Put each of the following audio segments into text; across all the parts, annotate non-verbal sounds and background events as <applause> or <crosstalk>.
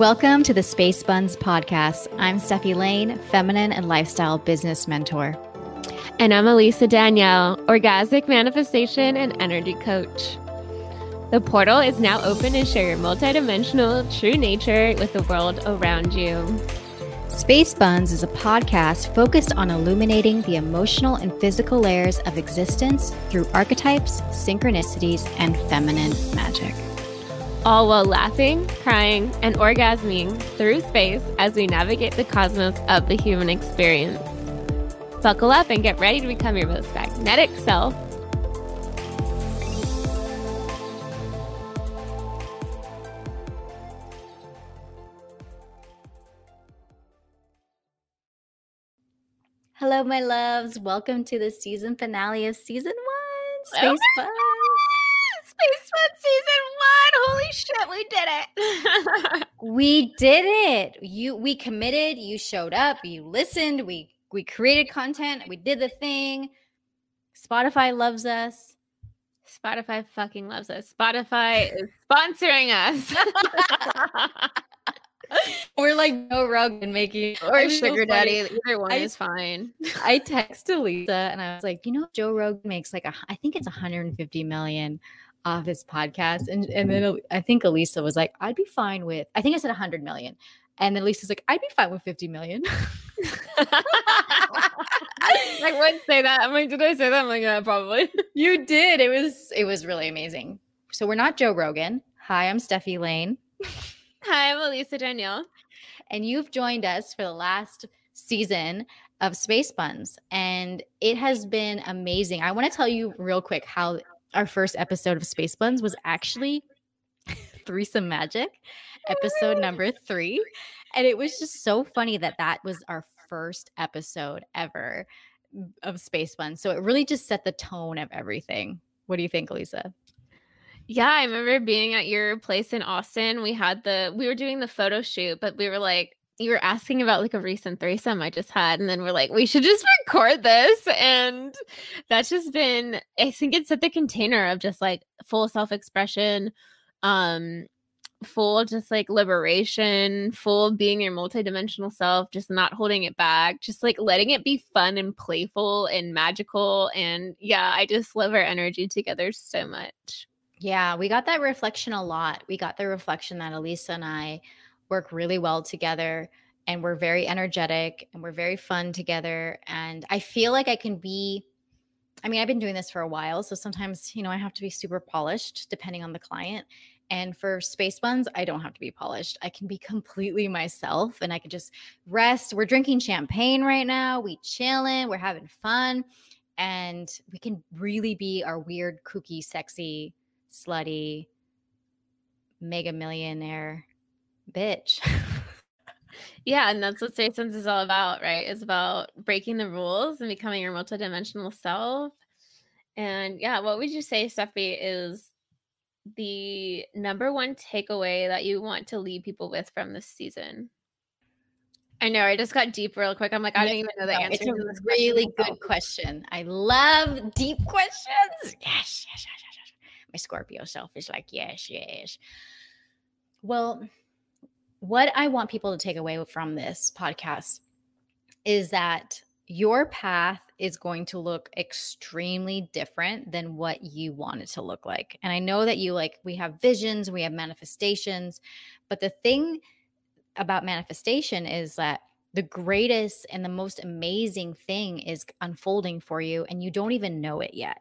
Welcome to the Space Buns podcast. I'm Stefi Lane, feminine and lifestyle business mentor. And I'm Elisa Danielle, orgasmic manifestation and energy coach. The portal is now open to share your multidimensional true nature with the world around you. Space Buns is a podcast focused on illuminating the emotional and physical layers of existence through archetypes, synchronicities, and feminine magic. All while laughing, crying, and orgasming through space as we navigate the cosmos of the human experience. Buckle up and get ready to become your most magnetic self. Hello, my loves. Welcome to the season finale of season one. Space Buns. Space Fun season one. Holy shit, we did it. <laughs> We did it. You we committed, you showed up, you listened, we we created content, we did the thing. Spotify loves us. Spotify fucking loves us. Spotify is sponsoring us. <laughs> We're like Joe Rogan making <laughs> or I'm sugar funny. daddy. Either one I- is fine. I texted Lisa and I was like, you know, Joe Rogan makes like a, I think it's 150 million off his podcast, and and then I think Elisa was like, I'd be fine with. I think I said 100 million, and then Lisa's like, I'd be fine with 50 million. <laughs> I would say that. I'm like, did I say that? I'm like, yeah, probably. <laughs> you did. It was it was really amazing. So we're not Joe Rogan. Hi, I'm Stefi Lane, Hi, I'm Elisa Danielle. and you've joined us for the last season of Space Buns, and it has been amazing. I want to tell you real quick how our first episode of Space Buns was actually <laughs> threesome magic, oh episode number three, and it was just so funny that that was our first episode ever of Space Buns. So it really just set the tone of everything. What do you think, Lisa? Yeah, I remember being at your place in Austin. We had the we were doing the photo shoot, but we were like, you were asking about like a recent threesome I just had, and then we're like, we should just record this. And that's just been, I think it's at the container of just like full self-expression, um, full just like liberation, full being your multidimensional self, just not holding it back, just like letting it be fun and playful and magical. And yeah, I just love our energy together so much. Yeah, we got that reflection a lot. We got the reflection that Elisa and I work really well together and we're very energetic and we're very fun together. And I feel like I can be, I mean, I've been doing this for a while. So sometimes, you know, I have to be super polished depending on the client. And for Space Buns, I don't have to be polished. I can be completely myself and I can just rest. We're drinking champagne right now. We chilling, we're having fun. And we can really be our weird, kooky, sexy, slutty, mega millionaire bitch. <laughs> Yeah, and that's what Space Sense is all about, right? It's about breaking the rules and becoming your multidimensional self. And yeah, what would you say, Stefi, is the number one takeaway that you want to leave people with from this season? I know I just got deep real quick. I'm like, I don't even know the answer. It's a to this question really myself. good question. I love deep questions. Yes, yes, yes, yes, yes. My Scorpio self is like, yes, yes. Well, what I want people to take away from this podcast is that your path is going to look extremely different than what you want it to look like. And I know that you like, we have visions, we have manifestations, but the thing about manifestation is that the greatest and the most amazing thing is unfolding for you and you don't even know it yet.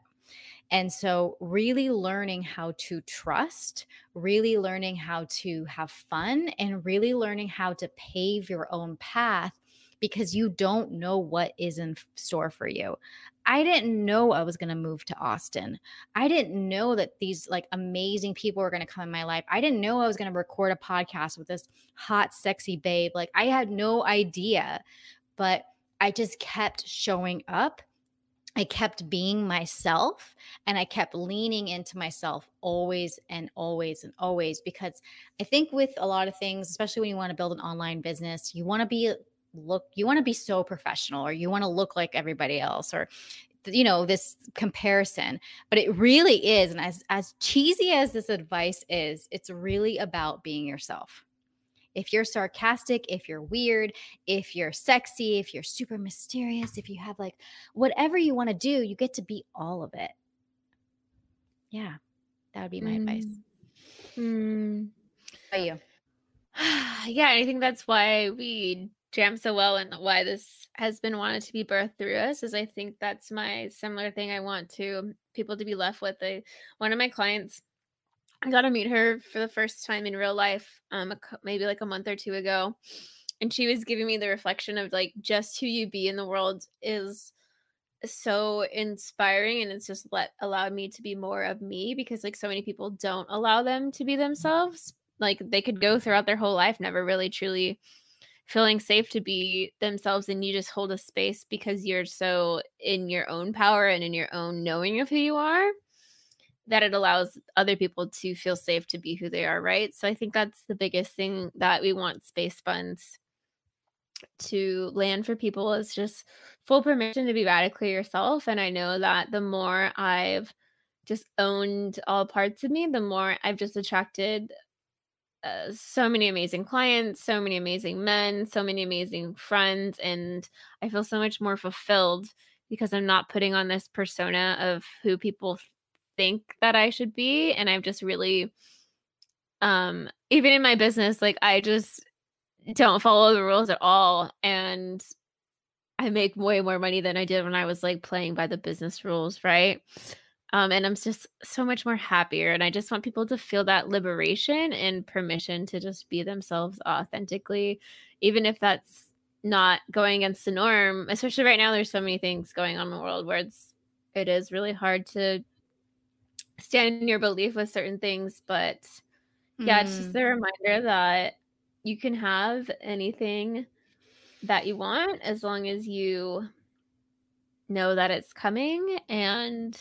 And so, really learning how to trust, really learning how to have fun, and really learning how to pave your own path because you don't know what is in store for you. I didn't know I was going to move to Austin. I didn't know that these like amazing people were going to come in my life. I didn't know I was going to record a podcast with this hot, sexy babe. Like I had no idea, but I just kept showing up. I kept being myself and I kept leaning into myself always and always and always because I think with a lot of things, especially when you want to build an online business, you want to be uh, look you want to be so professional or you want to look like everybody else or you know this comparison but it really is and as as cheesy as this advice is it's really about being yourself If you're sarcastic, if you're weird, if you're sexy, if you're super mysterious, if you have like whatever you want to do, you get to be all of it. Yeah, that would be my advice. Mm. How about you? <sighs> yeah, I think that's why we jam so well and why this has been wanted to be birthed through us is I think that's my similar thing I want to people to be left with. I, one of my clients, I got to meet her for the first time in real life, um, maybe like a month or two ago, and she was giving me the reflection of like just who you be in the world is so inspiring and it's just let allowed me to be more of me because like so many people don't allow them to be themselves. Like they could go throughout their whole life never really truly feeling safe to be themselves and you just hold a space because you're so in your own power and in your own knowing of who you are that it allows other people to feel safe to be who they are right? So i think that's the biggest thing that we want space buns to land for people is just full permission to be radically yourself. And i know that the more i've just owned all parts of me the more i've just attracted uh, so many amazing clients, so many amazing men, so many amazing friends, and I feel so much more fulfilled because I'm not putting on this persona of who people think that I should be, and I've just really, um, even in my business, like I just don't follow the rules at all, and I make way more money than I did when I was like playing by the business rules, right? Um, and I'm just so much more happier. And I just want people to feel that liberation and permission to just be themselves authentically, even if that's not going against the norm. Especially right now, there's so many things going on in the world where it's it is really hard to stand in your belief with certain things. But yeah, mm. it's just mm. a reminder that you can have anything that you want as long as you know that it's coming and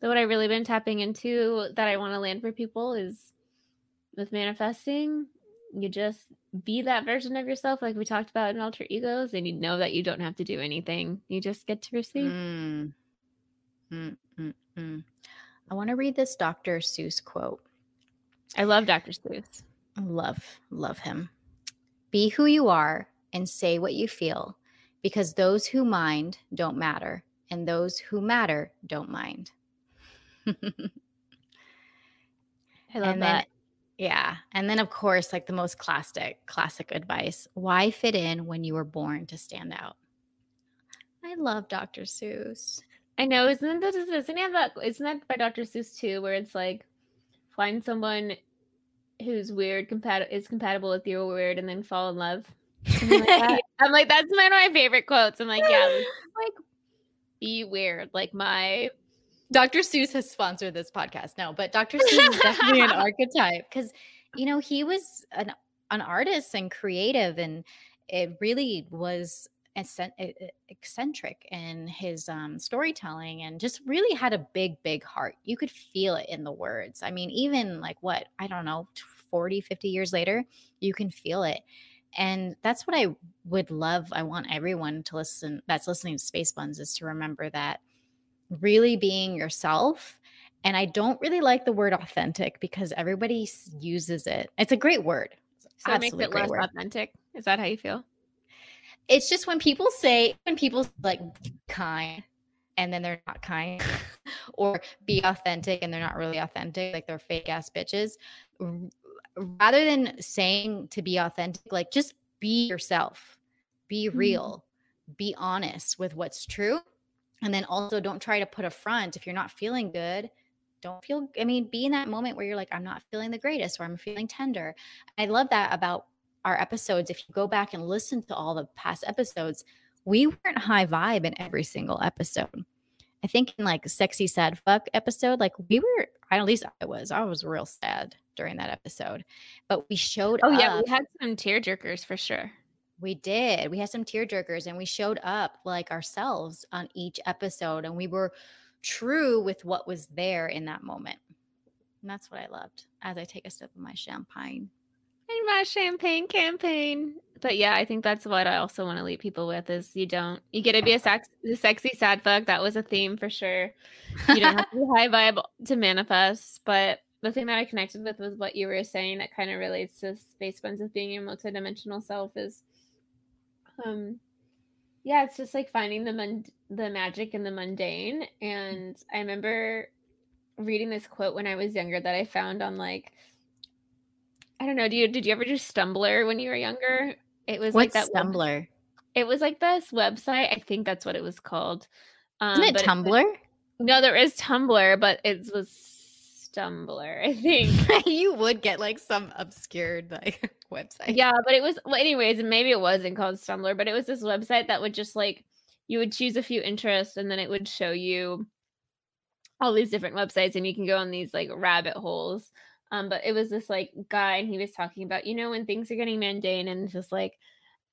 so what I've really been tapping into that I want to land for people is with manifesting, you just be that version of yourself like we talked about in alter egos and you know that you don't have to do anything. You just get to receive. Mm. Mm, mm, mm. I want to read this Dr. Seuss quote. I love Dr. Seuss. Love, love him. Be who you are and say what you feel because those who mind don't matter and those who matter don't mind. <laughs> I love and that. Then, yeah. And then of course, like the most classic, classic advice. Why fit in when you were born to stand out? I love Dr. Seuss. I know, isn't that isn't that isn't that by Dr. Seuss too, where it's like find someone who's weird compatible is compatible with your weird and then fall in love. Like <laughs> I'm like, that's one of my favorite quotes. I'm like, yeah, <laughs> like be weird. Like my Dr. Seuss has sponsored this podcast. now, but Dr. Seuss is definitely an <laughs> archetype because, you know, he was an, an artist and creative, and it really was eccentric in his um, storytelling and just really had a big, big heart. You could feel it in the words. I mean, even like what, I don't know, 40, 50 years later, you can feel it. And that's what I would love. I want everyone to listen that's listening to Space Buns is to remember that really being yourself. And I don't really like the word authentic because everybody uses it. It's a great word. So it makes it less word. authentic. Is that how you feel? It's just when people say, when people like kind and then they're not kind, <laughs> or be authentic and they're not really authentic, like they're fake ass bitches. Rather than saying to be authentic, like just be yourself, be mm-hmm. real, mm-hmm. be honest with what's true and then also don't try to put a front if you're not feeling good. Don't feel, I mean, be in that moment where you're like, I'm not feeling the greatest or I'm feeling tender. I love that about our episodes. If you go back and listen to all the past episodes, we weren't high vibe in every single episode. I think in like sexy sad fuck episode, like we were, at least I was, I was real sad during that episode, but we showed. Oh yeah, we had some tear jerkers for sure. We did. We had some tear jerkers and we showed up like ourselves on each episode and we were true with what was there in that moment. And that's what I loved as I take a sip of my champagne. And my champagne campaign. But yeah, I think that's what I also want to leave people with is you don't you get to be a <laughs> sex a sexy sad fuck. That was a theme for sure. You don't have <laughs> to be high vibe to manifest, but the thing that I connected with was what you were saying that kind of relates to space buns of being your multidimensional self is um yeah, it's just like finding the mon- the magic in the mundane. And I remember reading this quote when I was younger that I found on like I don't know, do you did you ever do Stumbler when you were younger? It was What's like that web- Stumbler? it was like this website. I think that's what it was called. Um, Isn't it Tumblr? no, there is Tumblr, but it was Stumbler, I think. <laughs> you would get like some obscured like <laughs> website. yeah, but it was well, anyways, maybe it wasn't called Stumbler, but it was this website that would just like you would choose a few interests and then it would show you all these different websites and you can go on these like rabbit holes. Um, but it was this like guy and he was talking about, you know, when things are getting mundane and just like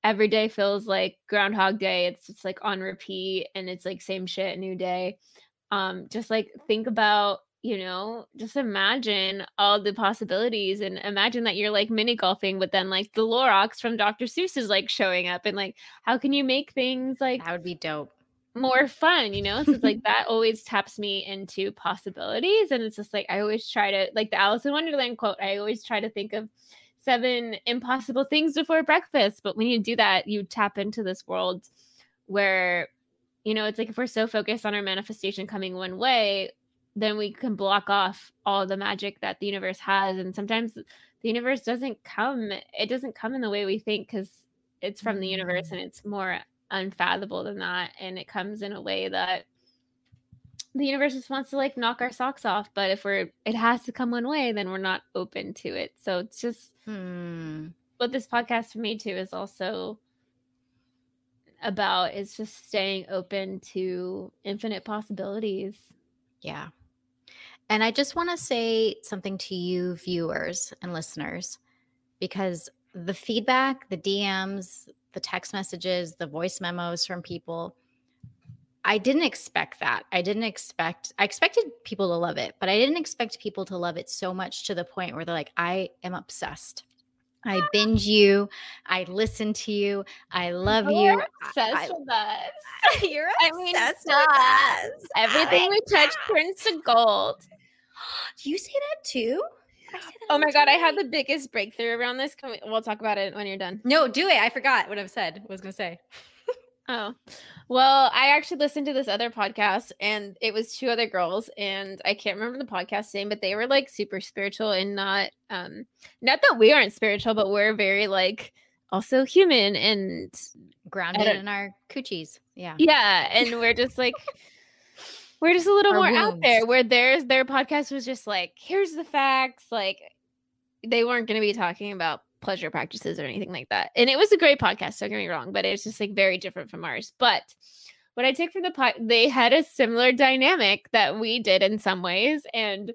every day feels like groundhog day it's just like on repeat and it's like same shit new day um just like think about you know just imagine all the possibilities and imagine that you're like mini golfing but then like the Lorax from Dr. Seuss is like showing up and like how can you make things like That would be dope. More fun, you know? So it's like that always taps me into possibilities. And it's just like I always try to like the Alice in Wonderland quote, I always try to think of seven impossible things before breakfast. But when you do that, you tap into this world where, you know, it's like if we're so focused on our manifestation coming one way, then we can block off all the magic that the universe has. And sometimes the universe doesn't come, it doesn't come in the way we think because it's from the universe mm. and it's more unfathomable than that. And it comes in a way that the universe just wants to like knock our socks off. But if we're, it has to come one way, then we're not open to it. So it's just, Hmm. what this podcast for me too is also about is just staying open to infinite possibilities. Yeah. And I just want to say something to you, viewers and listeners, because the feedback, the DMs, the text messages, the voice memos from people, I didn't expect that. I didn't expect, I expected people to love it, but I didn't expect people to love it so much to the point where they're like, I am obsessed. I ah. binge you. I listen to you. I love you. You're I- obsessed I- with us. <laughs> You're I mean, obsessed with us. Everything we touch turns to gold. <gasps> Do you say that too? I say that Oh my god, I had the biggest breakthrough around this. Can we, we'll talk about it when you're done. No, do it. I forgot what I've said. What I was gonna say. <laughs> Oh, well, I actually listened to this other podcast and it was two other girls and I can't remember the podcast name, but they were like super spiritual and not, um, not that we aren't spiritual, but we're very like also human and Grounded in our coochies. Yeah. yeah. And we're just like, <laughs> we're just a little Our more out there where theirs, their podcast was just like, here's the facts. Like they weren't going to be talking about pleasure practices or anything like that. And it was a great podcast, don't get me wrong, but it's just like very different from ours. But what I take from the pod, they had a similar dynamic that we did in some ways. And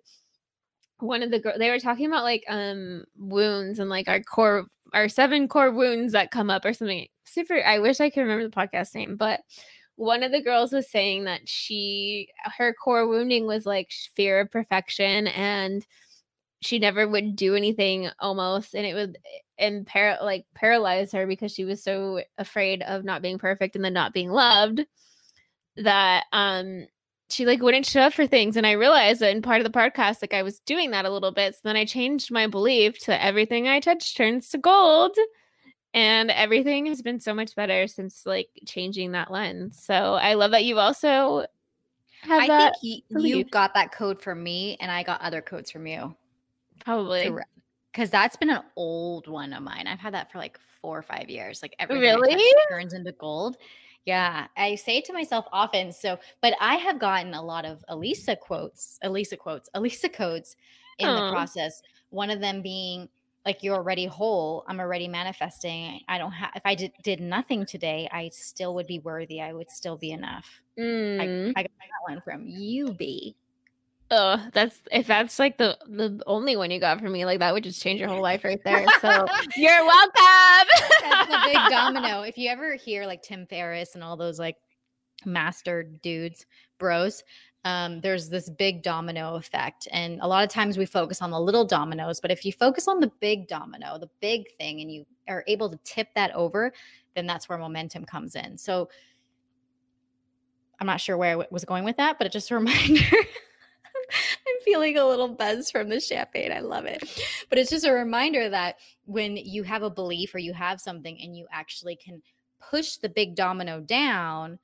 one of the girls, they were talking about like um wounds and like our core, our seven core wounds that come up or something. Super, I wish I could remember the podcast name, but one of the girls was saying that she her core wounding was like fear of perfection and she never would do anything almost and it would impair like paralyze her because she was so afraid of not being perfect and then not being loved that um she like wouldn't show up for things and i realized that in part of the podcast like i was doing that a little bit so then i changed my belief to everything i touch turns to gold and everything has been so much better since like changing that lens so i love that you also have I that think you, you got that code from me, and I got other codes from you. probably Because that's been an old one of mine. I've had that for like four or five years. Like everything Really? turns into gold. Yeah, I say it to myself often. So, but I have gotten a lot of Elisa quotes, Elisa quotes, Elisa codes in the process. One of them being like, "You're already whole. I'm already manifesting. I don't have. If I did, did nothing today, I still would be worthy. I would still be enough." Mm. I, I got that one from you, B. Oh, that's if that's like the the only one you got from me, like that would just change your whole life right there. So <laughs> you're welcome. That's the big <laughs> domino. If you ever hear like Tim Ferriss and all those like master dudes, bros, um, there's this big domino effect. And a lot of times we focus on the little dominoes, but if you focus on the big domino, the big thing, and you are able to tip that over, then that's where momentum comes in. So I'm not sure where I was going with that, but it's just a <laughs> reminder. I'm feeling a little buzz from the champagne. I love it. But it's just a reminder that when you have a belief or you have something and you actually can push the big domino down,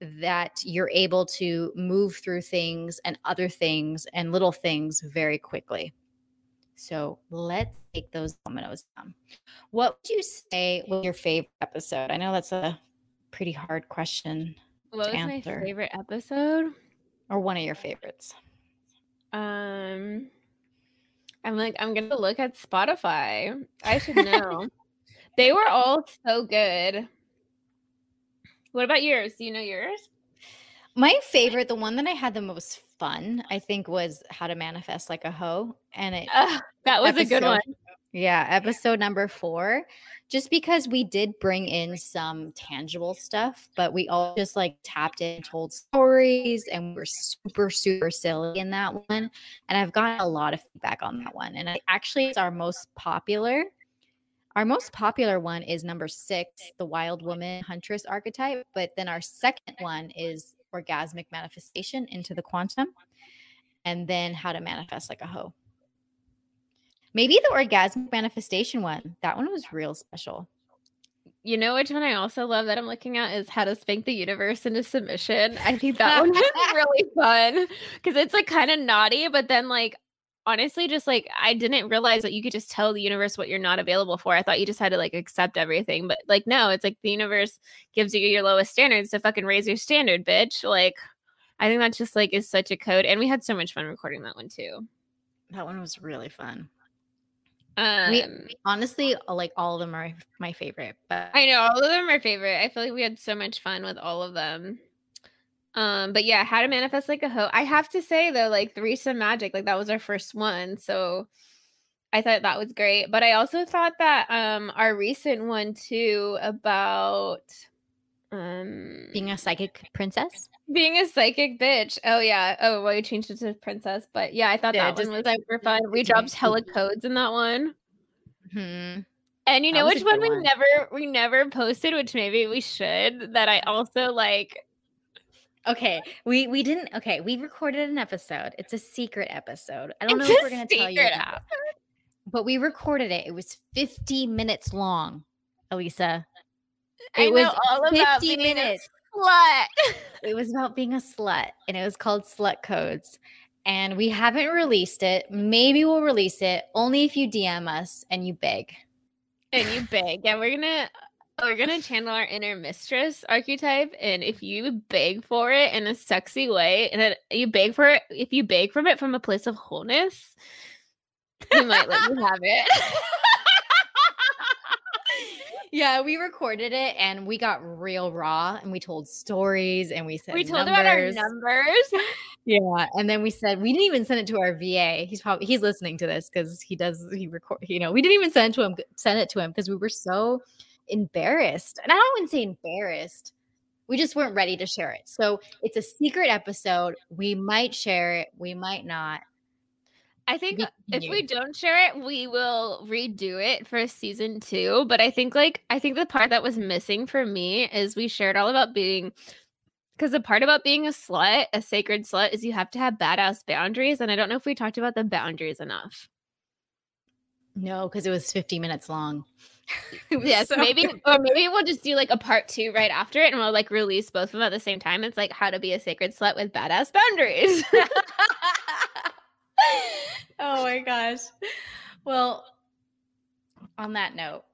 that you're able to move through things and other things and little things very quickly. So let's take those dominoes down. What would you say was your favorite episode? I know that's a pretty hard question. What was answer. my favorite episode? Or one of your favorites? Um, I'm like, I'm gonna look at Spotify. I should know. <laughs> they were all so good. What about yours? Do you know yours? My favorite, the one that I had the most fun, I think, was How to Manifest Like a Hoe. And it uh, that was episode, a good one. Yeah, episode number four. Just because we did bring in some tangible stuff, but we all just like tapped in, told stories, and we are super, super silly in that one. And I've gotten a lot of feedback on that one. And actually, it's our most popular our most popular one is number six, the wild woman huntress archetype. But then our second one is orgasmic manifestation into the quantum, and then how to manifest like a hoe. Maybe the orgasmic manifestation one. That one was real special. You know which one I also love that I'm looking at is how to spank the universe into submission. I think that one was <laughs> really fun because it's like kind of naughty, but then like honestly just like I didn't realize that you could just tell the universe what you're not available for. I thought you just had to like accept everything. But like no, it's like the universe gives you your lowest standards to fucking raise your standard, bitch. Like I think that just like is such a code. And we had so much fun recording that one too. That one was really fun. Um we, honestly like all of them are my favorite, but I know all of them are favorite. I feel like we had so much fun with all of them. Um, but yeah, how to manifest like a hoe. I have to say though, like threesome magic, like that was our first one. So I thought that was great. But I also thought that um our recent one too about um being a psychic princess. Being a psychic bitch. Oh yeah. Oh well you changed it to princess. But yeah, I thought yeah, that one was super fun. We dropped hella codes in that one. Hmm. And you know which one, one we never we never posted, which maybe we should, that I also like Okay, we we didn't. Okay, we recorded an episode. It's a secret episode. I don't it's know if we're gonna tell you that, but we recorded it. It was 50 minutes long, Elisa. It was all 50 minutes. Slut. it was about being a slut, and it was called Slut Codes. And we haven't released it. Maybe we'll release it only if you DM us and you beg. And you beg. Yeah, we're gonna we're gonna channel our inner mistress archetype, and if you beg for it in a sexy way, and then you beg for it, if you beg from it from a place of wholeness, we might let you have it. <laughs> yeah, we recorded it and we got real raw and we told stories and we said we told numbers. about our numbers. <laughs> yeah, and then we said we didn't even send it to our VA. He's probably he's listening to this because he does he record. You know, we didn't even send it to him. Send it to him because we were so embarrassed. And I don't want to say embarrassed. We just weren't ready to share it. So it's a secret episode. We might share it, we might not. I think uh, if we don't share it, we will redo it for season two. But I think like I think the part that was missing for me is we shared all about being because the part about being a slut, a sacred slut, is you have to have badass boundaries. And I don't know if we talked about the boundaries enough. No, because it was 50 minutes long. <laughs> yes, so maybe or maybe we'll just do like a part two right after it and we'll like release both of them at the same time. It's like how to be a sacred slut with badass boundaries. <laughs> oh my gosh. Well, on that note,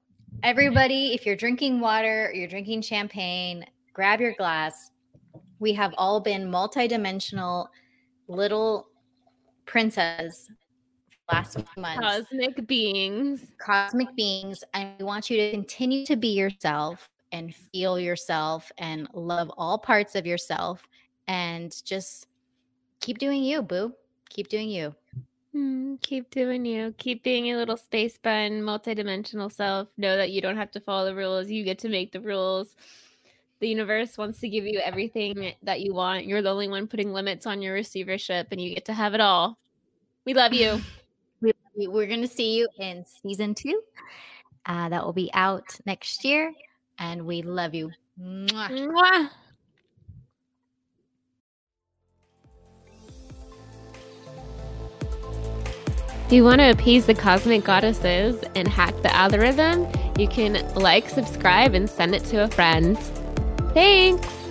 everybody, if you're drinking water or you're drinking champagne, grab your glass. We have all been multidimensional little princesses last few months. Cosmic beings. Cosmic beings. And we want you to continue to be yourself and feel yourself and love all parts of yourself and just keep doing you, boo. Keep doing you. Mm, keep doing you. Keep being your little space bun, multidimensional self. Know that you don't have to follow the rules. You get to make the rules. The universe wants to give you everything that you want. You're the only one putting limits on your receivership, and you get to have it all. We love you. <laughs> We're going to see you in season two. Uh, that will be out next year. And we love you. Mwah. Mwah. If you want to appease the cosmic goddesses and hack the algorithm, you can like, subscribe, and send it to a friend. Thanks!